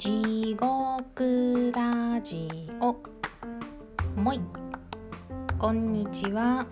地獄ラジオ。もい。こんにちは。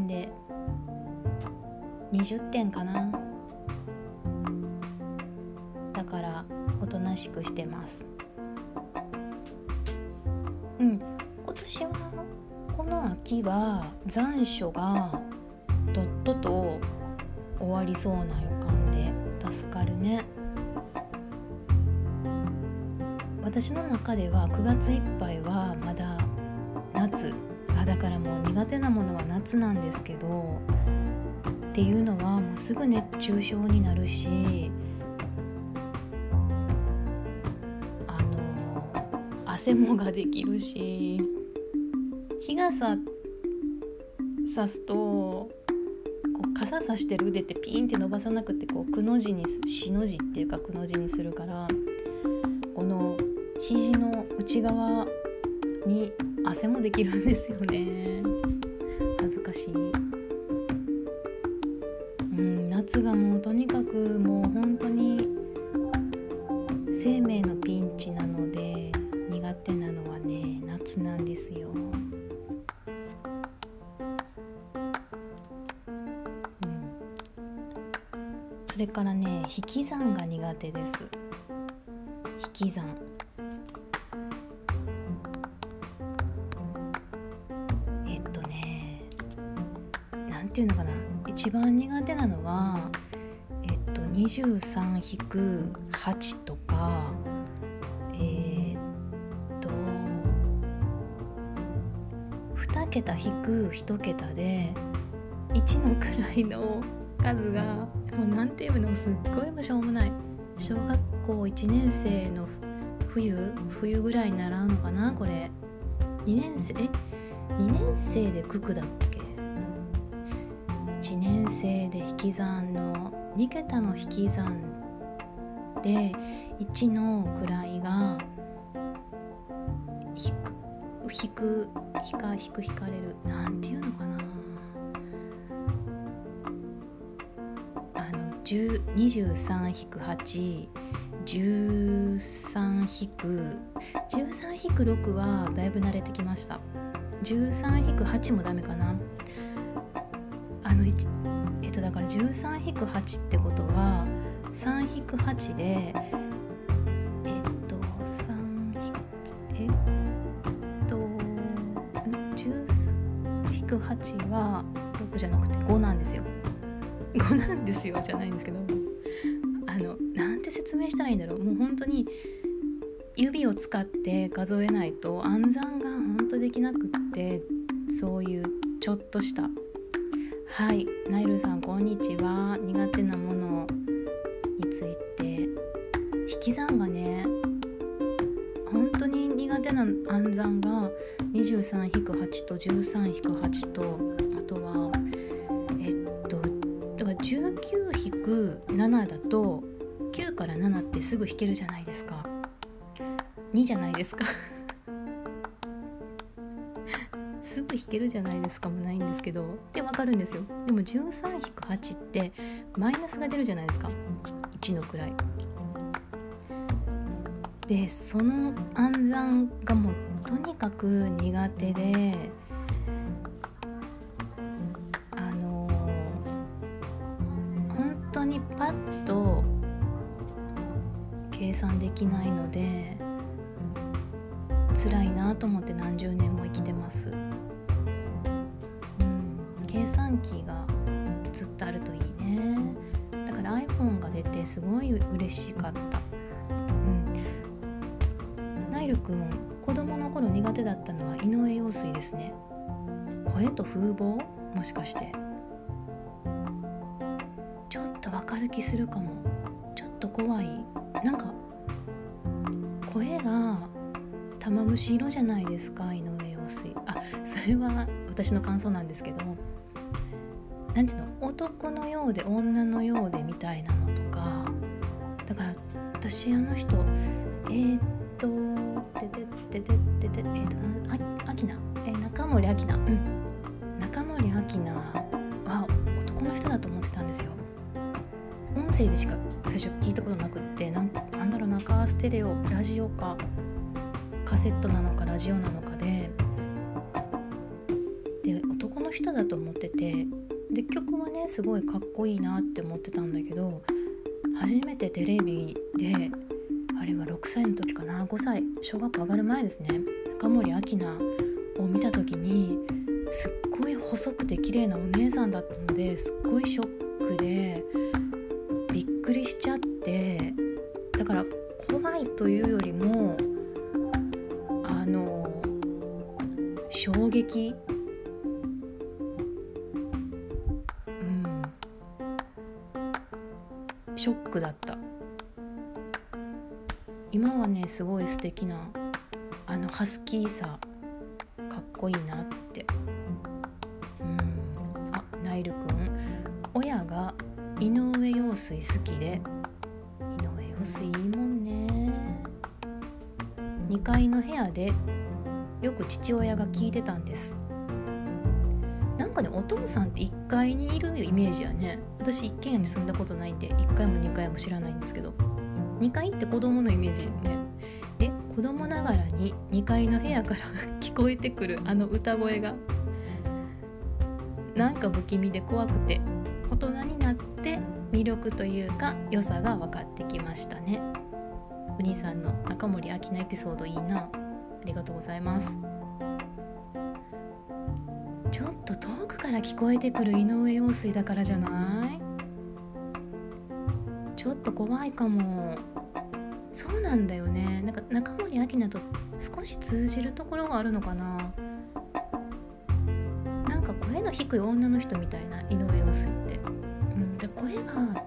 点で20点かな。だからおとなしくしてます。うん。今年はこの秋は残暑がとっとと終わりそうな予感で助かるね。私の中では9月いっぱいはまだ夏あだからもう苦手なものは夏なんですけどっていうのはもうすぐ熱中症になるしあの汗もができるし日傘さすとこう傘さしてる腕ってピンって伸ばさなくてこうくの字にしの字っていうかくの字にするからこの肘の内側に汗もできるんですよね。恥ずかしい。うん夏がもうとにかくもう本当に生命のピンチなので苦手なのはね夏なんですよ、うん、それからね引き算が苦手です。引き算。ていうのかな？一番苦手なのはえっと23-8とかえー、っと2桁引く1桁で1の位の数がもうなんていうのすっごいもしょうもない。小学校1年生の冬冬ぐらいに習うのかなこれ。2年生え？2年生で九九だっけ？1年生で引き算の2桁の引き算で1の位が引く引く引か引く引かれる。なんていうのかな。あの23-8 13引く13引く6はだいぶ慣れてきました。13引く8もダメかな。あのえっとだから13引く8ってことは3引く8でえっと3引くえっと10引く8は6じゃなくて5なんですよ。5なんですよじゃないんですけどあのなんて説明したらいいんだろう。もう本当に指を使って数えないと暗算が本当できなくってそういうちょっとしたはい。ナイルさんこんにちは。苦手なものについて。引き算がね本当に苦手な暗算が23-8と13-8とあとはえっとだから19-7だと9から7ってすぐ弾けるじゃないですか。2じゃないですか。すぐ弾けるじゃないですかもないんですけど。ってわかるんですよ。でも13-8ってマイナスが出るじゃないですか。1の位でその暗算がもうとにかく苦手であの本当にパッと計算できないので辛いなと思って何十年も生きてます、計算機がずっとあるといいね。だから iPhone が出てすごい嬉しかった、うん、ナイルくん子供の頃苦手だったのは井上陽水ですね。声と風貌？もしかして。ちょっとわかる気するかも。ちょっと怖い。なんか声が玉虫色じゃないですか井上陽水。あそれは私の感想なんですけど何ていうの？男のようで女のようでみたいなのとか。だから私あの人えー、っとててててててえー、っとあきな、えー、中森明菜うん。中森明菜は男の人だと思ってたんですよ。音声でしか最初聞いたことなくってなんなんだろうなカーステレオラジオかカセットなのかラジオなのかで。で男の人だと思っててすごいかっこいいなって思ってたんだけど初めてテレビであれは6歳の時かな5歳小学校上がる前ですね中森明菜を見た時にすっごい細くて綺麗なお姉さんだったのですっごいショックでびっくりしちゃってだから怖いというよりもあの衝撃ショックだった。今はねすごい素敵なあのハスキーさかっこいいなって。うん。あナイルくん。親が井上陽水好きで。井上陽水いいもんね。2階の部屋でよく父親が聞いてたんです。なんかねお父さんって1階にいるイメージやね。私一軒家に住んだことないんで1階も2階も知らないんですけど。2階って子供のイメージよね。で子供ながらに2階の部屋から 聞こえてくるあの歌声が。なんか不気味で怖くて大人になって魅力というか良さが分かってきましたね。お兄さんの中森明菜エピソードいいな。ありがとうございます。ちょっと遠くから聞こえてくる井上陽水だからじゃない？ちょっと怖いかも。そうなんだよね。なんか中森明菜と少し通じるところがあるのかな。なんか声の低い女の人みたいな井上陽水って、うん、で声が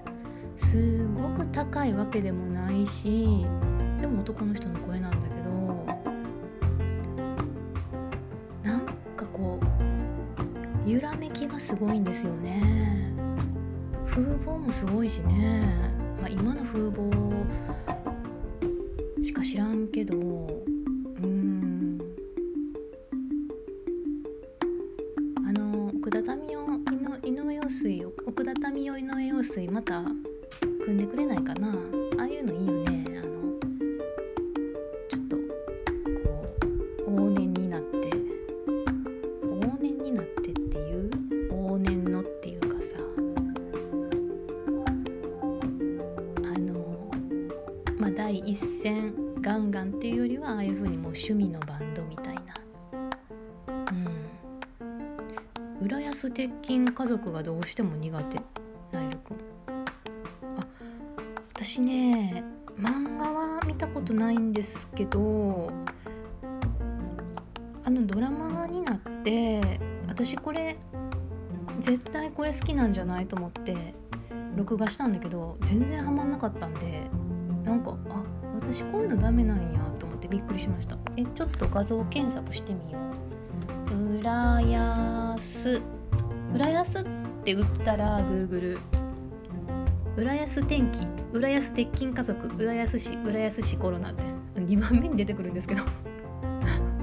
すごく高いわけでもないしでも男の人の声なんだけどなんかこう揺らめきがすごいんですよね。風貌もすごいしね、まあ、今の風貌しか知らんけど一線ガンガンっていうよりはああいう風にもう趣味のバンドみたいな。うん。浦安鉄筋家族がどうしても苦手。ナイルくんあ私ね漫画は見たことないんですけどあのドラマになって私これ絶対これ好きなんじゃないと思って録画したんだけど全然ハマんなかったんでなんか私こういうのダメなんやと思ってびっくりしました。えちょっと画像検索してみよう。浦安。浦安って打ったら Google 浦安天気。浦安鉄筋家族。浦安市。浦安市コロナ。って2番目に出てくるんですけど。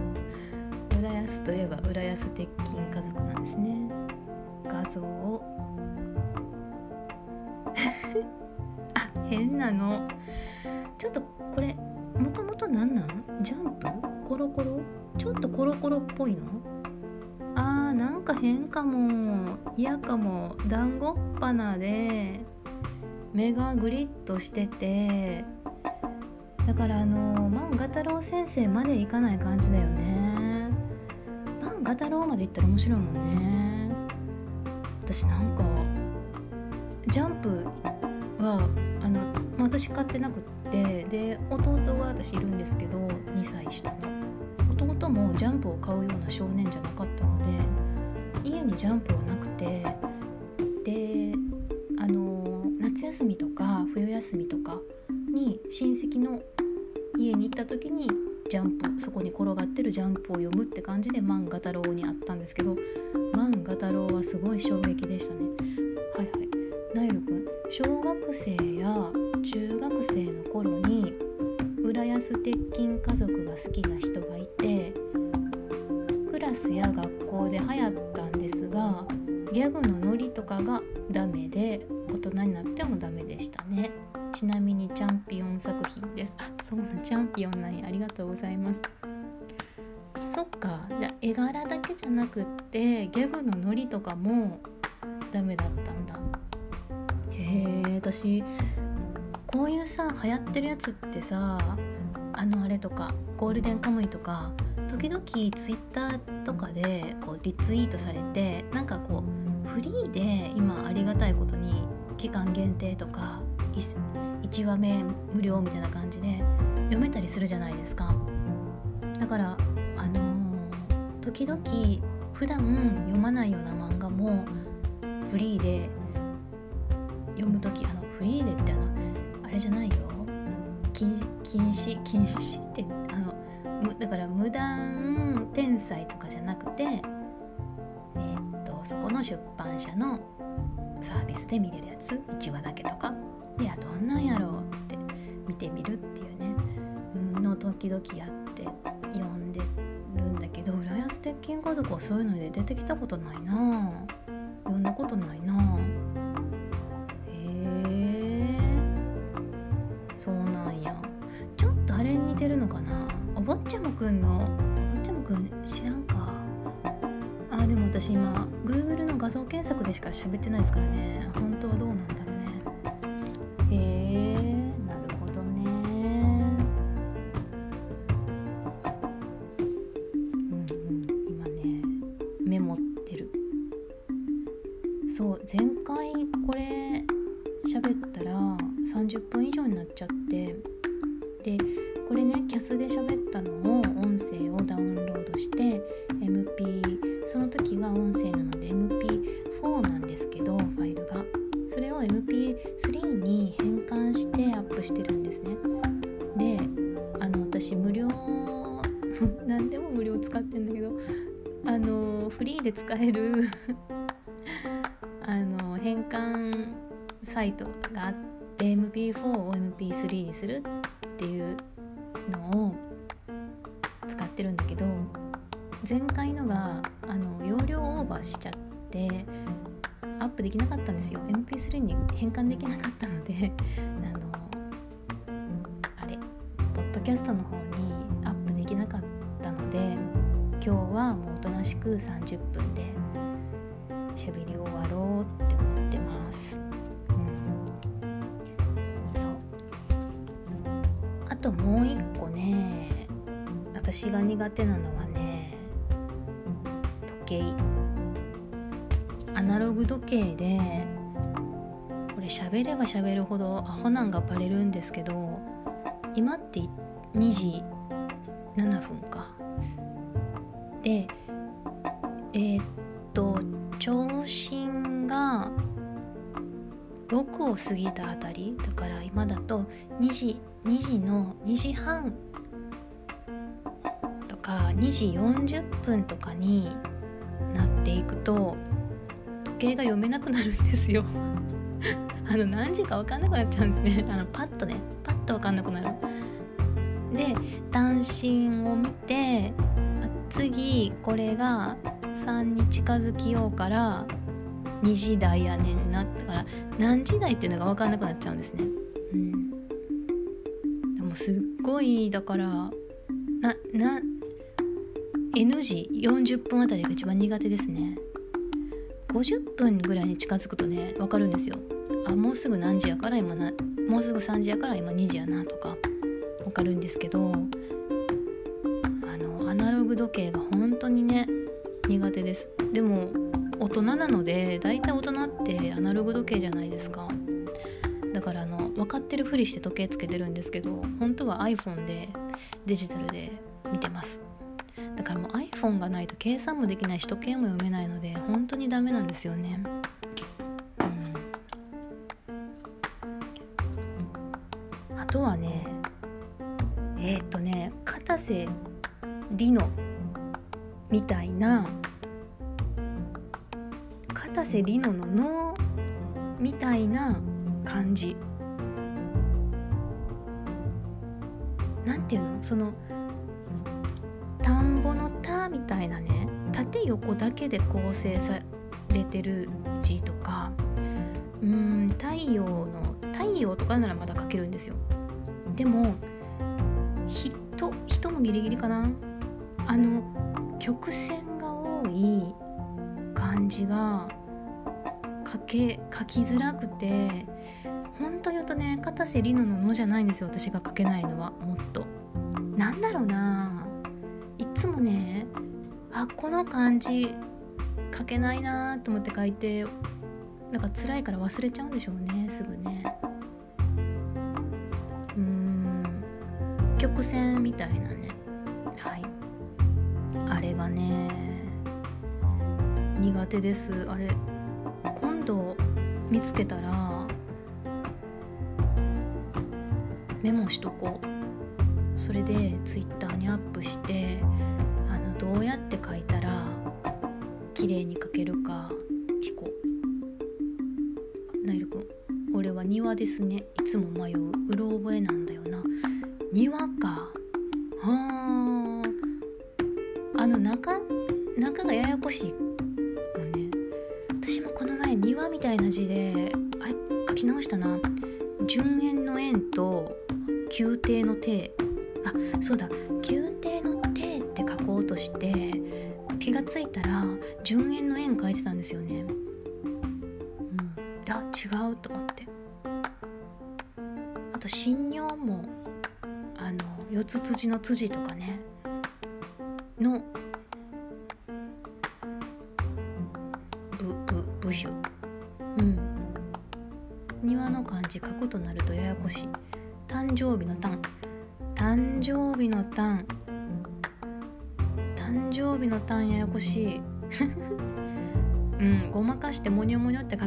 浦安といえば浦安鉄筋家族なんですね。画像を。あ変なの。ちょっとこれもともと何なんジャンプ？コロコロ？ちょっとコロコロっぽいの？あーなんか変かも。嫌かも。団子っ鼻で目がグリッとしてて。だからあの万画太郎先生までいかない感じだよね。万画太郎までいったら面白いもんね。私なんかジャンプはあのまあ私買ってなくって。で弟が私いるんですけど2歳下の。弟もジャンプを買うような少年じゃなかったので家にジャンプはなくてであの夏休みとか冬休みとかに親戚の家に行った時にジャンプそこに転がってるジャンプを読むって感じで漫画太郎にあったんですけど漫画太郎はすごい衝撃でしたね。はいはい。ナイルくん小学生や中学生の頃に浦安鉄筋家族が好きな人がいてクラスや学校で流行ったんですがギャグのノリとかがダメで大人になってもダメでしたね。ちなみにチャンピオン作品です。あそうなチャンピオンなんや。ありがとうございます。そっか。じゃ絵柄だけじゃなくってギャグのノリとかもダメだったんだ。私こういうさ流行ってるやつってさあのあれとかゴールデンカムイとか時々ツイッターとかでこうリツイートされてなんかこうフリーで今ありがたいことに期間限定とか1話目無料みたいな感じで読めたりするじゃないですか。だからあのー、時々普段読まないような漫画もフリーで読む時あのフリーでってあのあれじゃないよ。禁止禁止ってあのだから無断転載とかじゃなくてえー、っとそこの出版社のサービスで見れるやつ1話だけとか。いやどんなんやろうって見てみるっていうね、うん、の時々やって読んでるんだけど浦安鉄筋家族はそういうので出てきたことないな読んだことないな Google の画像検索でしか喋ってないですからね。本当はどうなんだがあの容量オーバーしちゃってアップできなかったんですよ。MP3 に変換できなかったので あのあれポッドキャストの方にアップできなかったので今日はもうおとなしく30分で喋り終わろうって思ってます、うん、そう。あともう一個ね私が苦手なのは計。アナログ時計でこれ喋れば喋るほどアホなんがバレるんですけど今って2時7分か。でえー、っと長針が6を過ぎたあたりだから今だと2時2時の2時半とか2時40分とかにっていくと時計が読めなくなるんですよ。あの何時か分かんなくなっちゃうんですね。あのパッとねパッと分かんなくなる。で単身を見て次これが3に近づきようから2時台やねんなだから何時台っていうのが分かんなくなっちゃうんですね。うん、でもすっごいだからなな N 時40分あたりが一番苦手ですね。50分ぐらいに近づくとね分かるんですよ。あもうすぐ何時やから今なもうすぐ3時やから今2時やなとか分かるんですけどあのアナログ時計が本当にね苦手ですでも大人なので大体大人ってアナログ時計じゃないですかだからあの分かってるふりして時計つけてるんですけど本当は iPhone でデジタルで見てますだからもう iPhone がないと計算もできないし時計も読めないので本当にダメなんですよね。うん、あとはねえー、っとね片瀬里乃みたいな片瀬里乃の脳みたいな感じ。なんていうの？その横だけで構成されてる字とかうん太陽の太陽とかならまだ書けるんですよ。でも人人もギリギリかな。あの曲線が多い感じが書け書きづらくて本当言うとね片瀬里乃の「の」じゃないんですよ。私が書けないのはもっと。なんだろうな。いつもねあこの漢字書けないなと思って書いてなんか辛いから忘れちゃうんでしょうねすぐね。うん曲線みたいなね。はい。あれがね苦手です。あれ今度見つけたらメモしとこう。それでツイッターにアップしてどうやって書いたら綺麗に書けるか聞こう。ナイルくん俺は庭ですね。いつも迷う。うろ覚えなんだよな。庭か。はああの中中がややこしいわね。私もこの前庭みたいな字であれ？書き直したな。順延の円と宮廷の帝あそうだ。宮廷として気がついたら順円の円描いてたんですよね。うん。だ違うと思って。あと信尿もあの四つ辻の辻とかね。の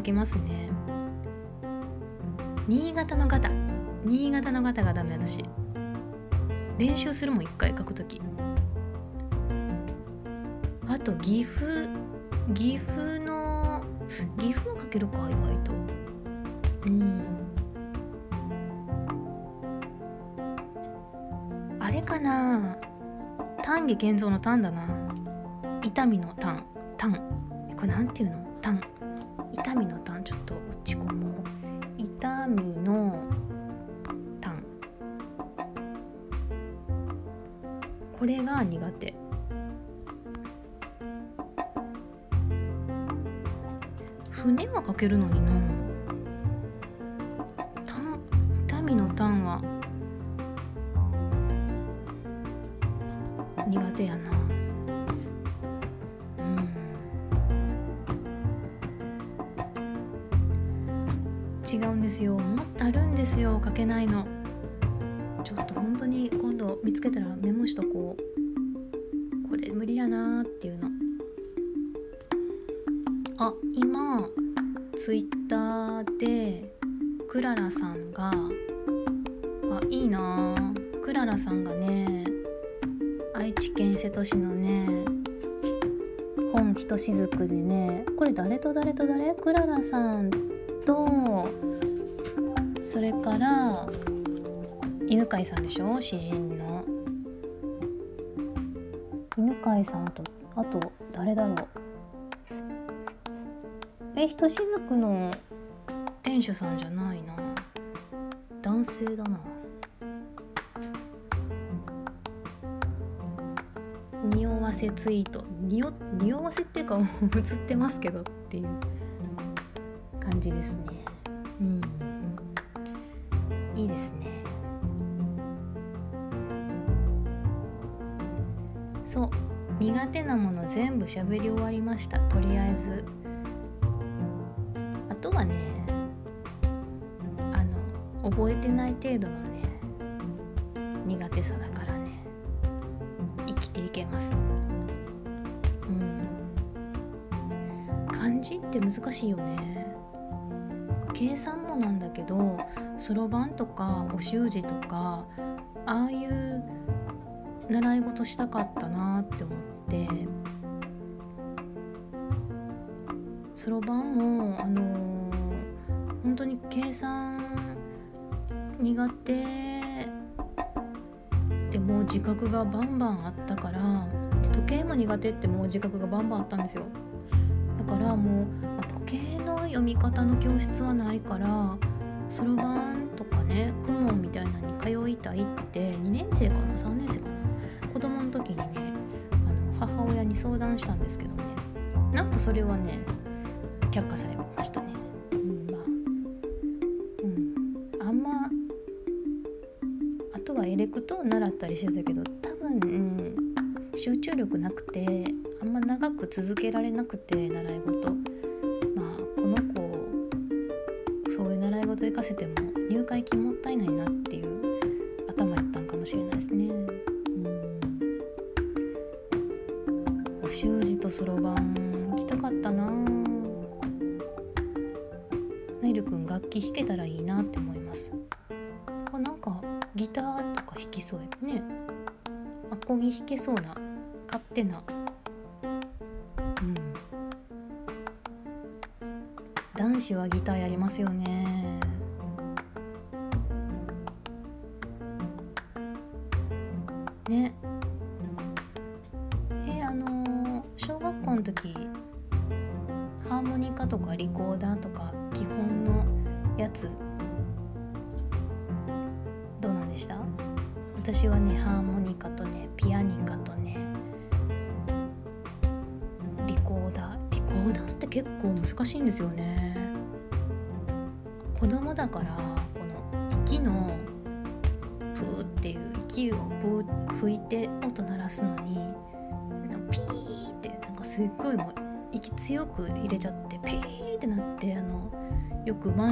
ニョモニョって書きますね。新潟の方。新潟の方がダメ私。練習するもん一回書くとき。あと岐阜岐阜の岐阜を書けるか意外と。うん。あれかな。丹下健三の丹だな。痛みの丹。丹。これなんていうの？丹。痛みの丹ちょっと打ち込もう。痛みの丹これが苦手。船はかけるのにな。いの。ちょっと本当に今度見つけたらメモしとこう。これ無理やなっていうの。あ今ツイッターでクララさんが。あいいなクララさんがね愛知県瀬戸市のね本ひとしずくでね。これ誰と誰と誰？クララさんとそれから犬飼さんでしょ？詩人の。犬飼さんとあと誰だろう？えひとしずくの店主さんじゃないな。男性だな。匂わせツイート。匂匂わせっていうかもう 映ってますけどっていう感じですね。うん。いいですね。そう苦手なもの全部喋り終わりました。とりあえず。あとはねあの覚えてない程度のね苦手さだからね。生きていけます。うん。漢字って難しいよね。計算もなんだけどそろばんとかお習字とかああいう習い事したかったなって思って。そろばんもあのー、本当に計算苦手でもう自覚がバンバンあったから時計も苦手ってもう自覚がバンバンあったんですよ。だからもう、時計の読み方の教室はないからそろばんとかね公文みたいなのに通いたいって2年生かな3年生かな。子供の時にねあの母親に相談したんですけどね。なんかそれはね却下されましたね。うん。あん、まあとはエレクトーン習ったりしてたけど多分、うん、集中力なくてあんま長く続けられなくて習い事。まあかせても入会金もったいないなっていう頭やったんかもしれないですね。うん、お習字とそろばん行きたかったな。ナイルくん楽器弾けたらいいなって思います。あなんかギターとか弾きそうやね。アコギ弾けそうな勝手な。うん。男子はギターやりますよね。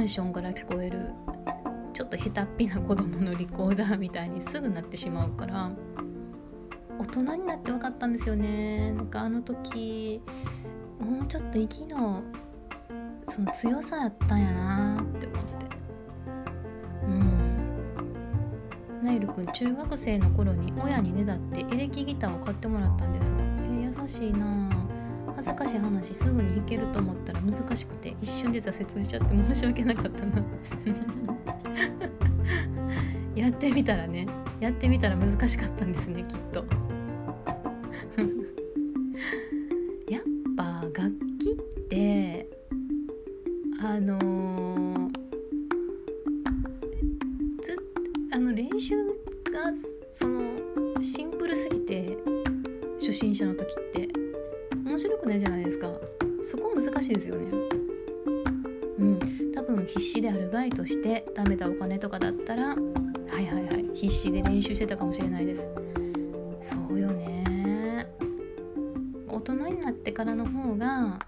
ンションから聞こえるちょっと下手っぴな子供のリコーダーみたいにすぐなってしまうから大人になって分かったんですよね。なんかあの時もうちょっと息のその強さやったんやなって思って。うん。ナイルくん中学生の頃に親にねだってエレキギターを買ってもらったんですが、えー、優しいなあ恥ずかしい話すぐに弾けると思ったら難しくて一瞬で挫折しちゃって申し訳なかったな。やってみたらねやってみたら難しかったんですねきっと。分必死でアルバイトして貯めたお金とかだったらはいはいはい必死で練習してたかもしれないです。そうよね。大人になってからの方が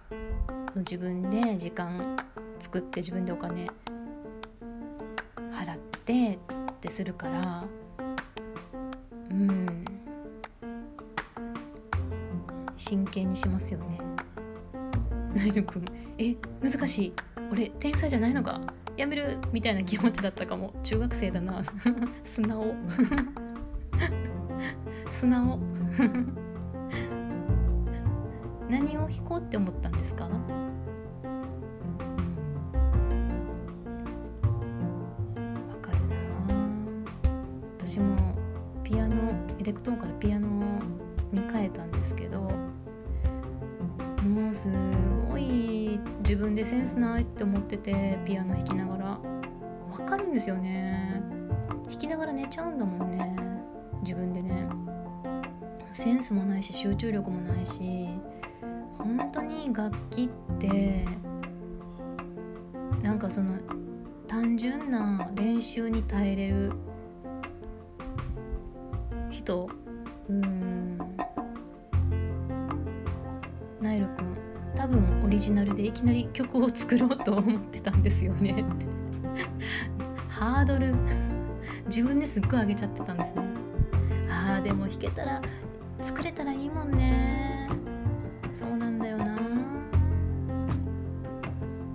自分で時間作って自分でお金払ってってするからうん。真剣にしますよねナイルくんえ難しい。俺天才じゃないのか。やめるみたいな気持ちだったかも。中学生だな。素直。素直。何を弾こうって思ったんですか？わかるな。私もピアノエレクトーンからピアノに変えたんですけどもうすごい自分でセンスないって思っててピアノ弾きながら。わかるんですよね。弾きながら寝ちゃうんだもんね。自分でね。センスもないし集中力もないし本当に楽器ってなんかその単純な練習に耐えれる人。うん。リジナルでいきなり曲を作ろうと思ってたんですよね。ハードル。自分ですっごい上げちゃってたんですね。あーでも弾けたら作れたらいいもんね。そうなんだよな。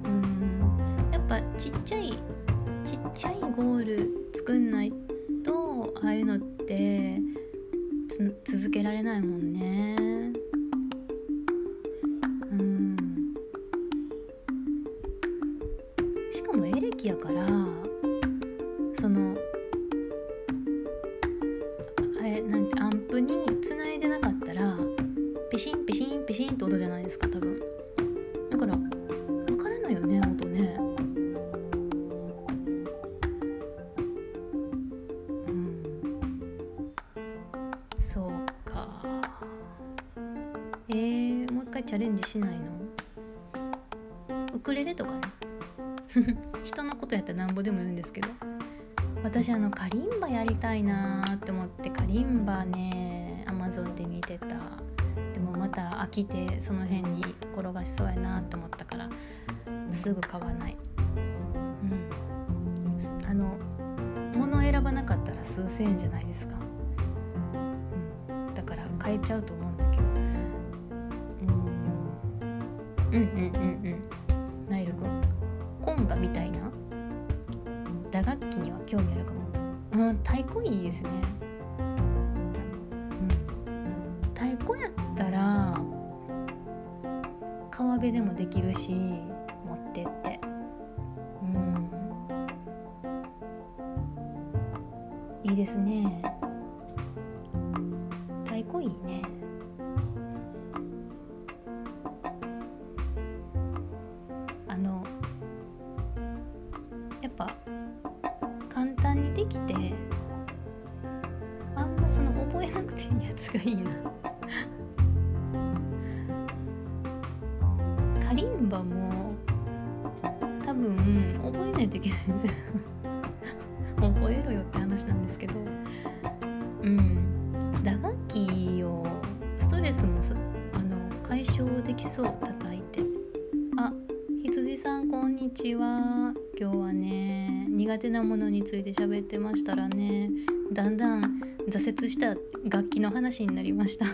うん。やっぱちっちゃいちっちゃいゴール作んないとああいうのって続けられないもんね。きやから。飽きてその辺に転がしそうやなって思ったからすぐ買わない。うん。あの物選ばなかったら数千円じゃないですか、うん、だから買えちゃうと思うんだけど。うん。うんうんうんうん。ナイルくんコンガみたいな？打楽器には興味あるかも。うん太鼓いいですね。辺でもできるし持ってって。うん。いいですね。ないといけないんです。よ覚えろよって話なんですけど。うん。打楽器をストレスもあの解消できそう。叩いて。あ羊さんこんにちは。今日はね苦手なものについて喋ってましたらねだんだん挫折した楽器の話になりました。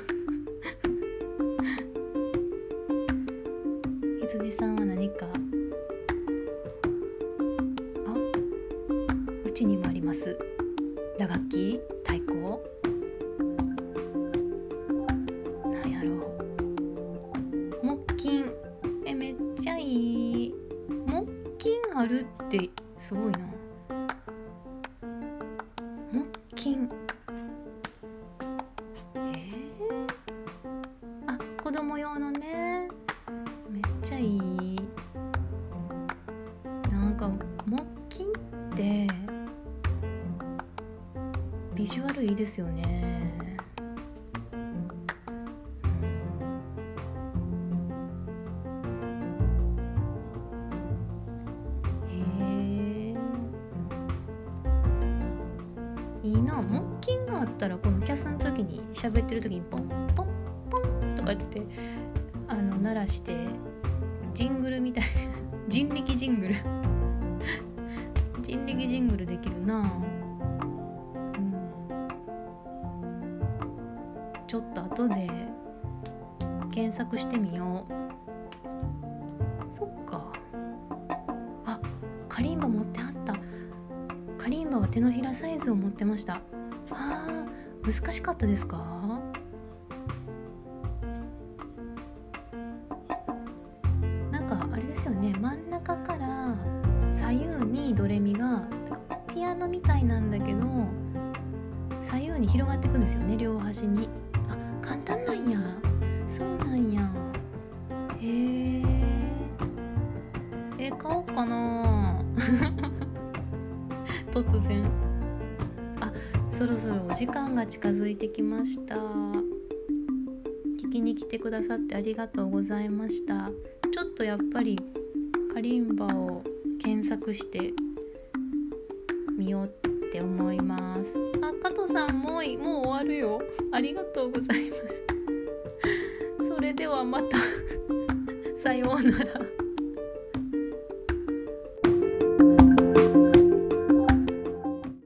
ビジュアルいいですよね。いいな。木琴があったらこのキャスの時に喋ってる時にポンポンポンとか言ってあの鳴らしてですよね。真ん中から左右にドレミがピアノみたいなんだけど左右に広がっていくんですよね両端に。あ簡単なんや。そうなんや。へええ買おうかな。突然。あそろそろお時間が近づいてきました。聞きに来てくださってありがとうございました。とやっぱりカリンバを検索してみようって思います。あ加藤さんもうもう終わるよ。ありがとうございます。それではまた。さようなら。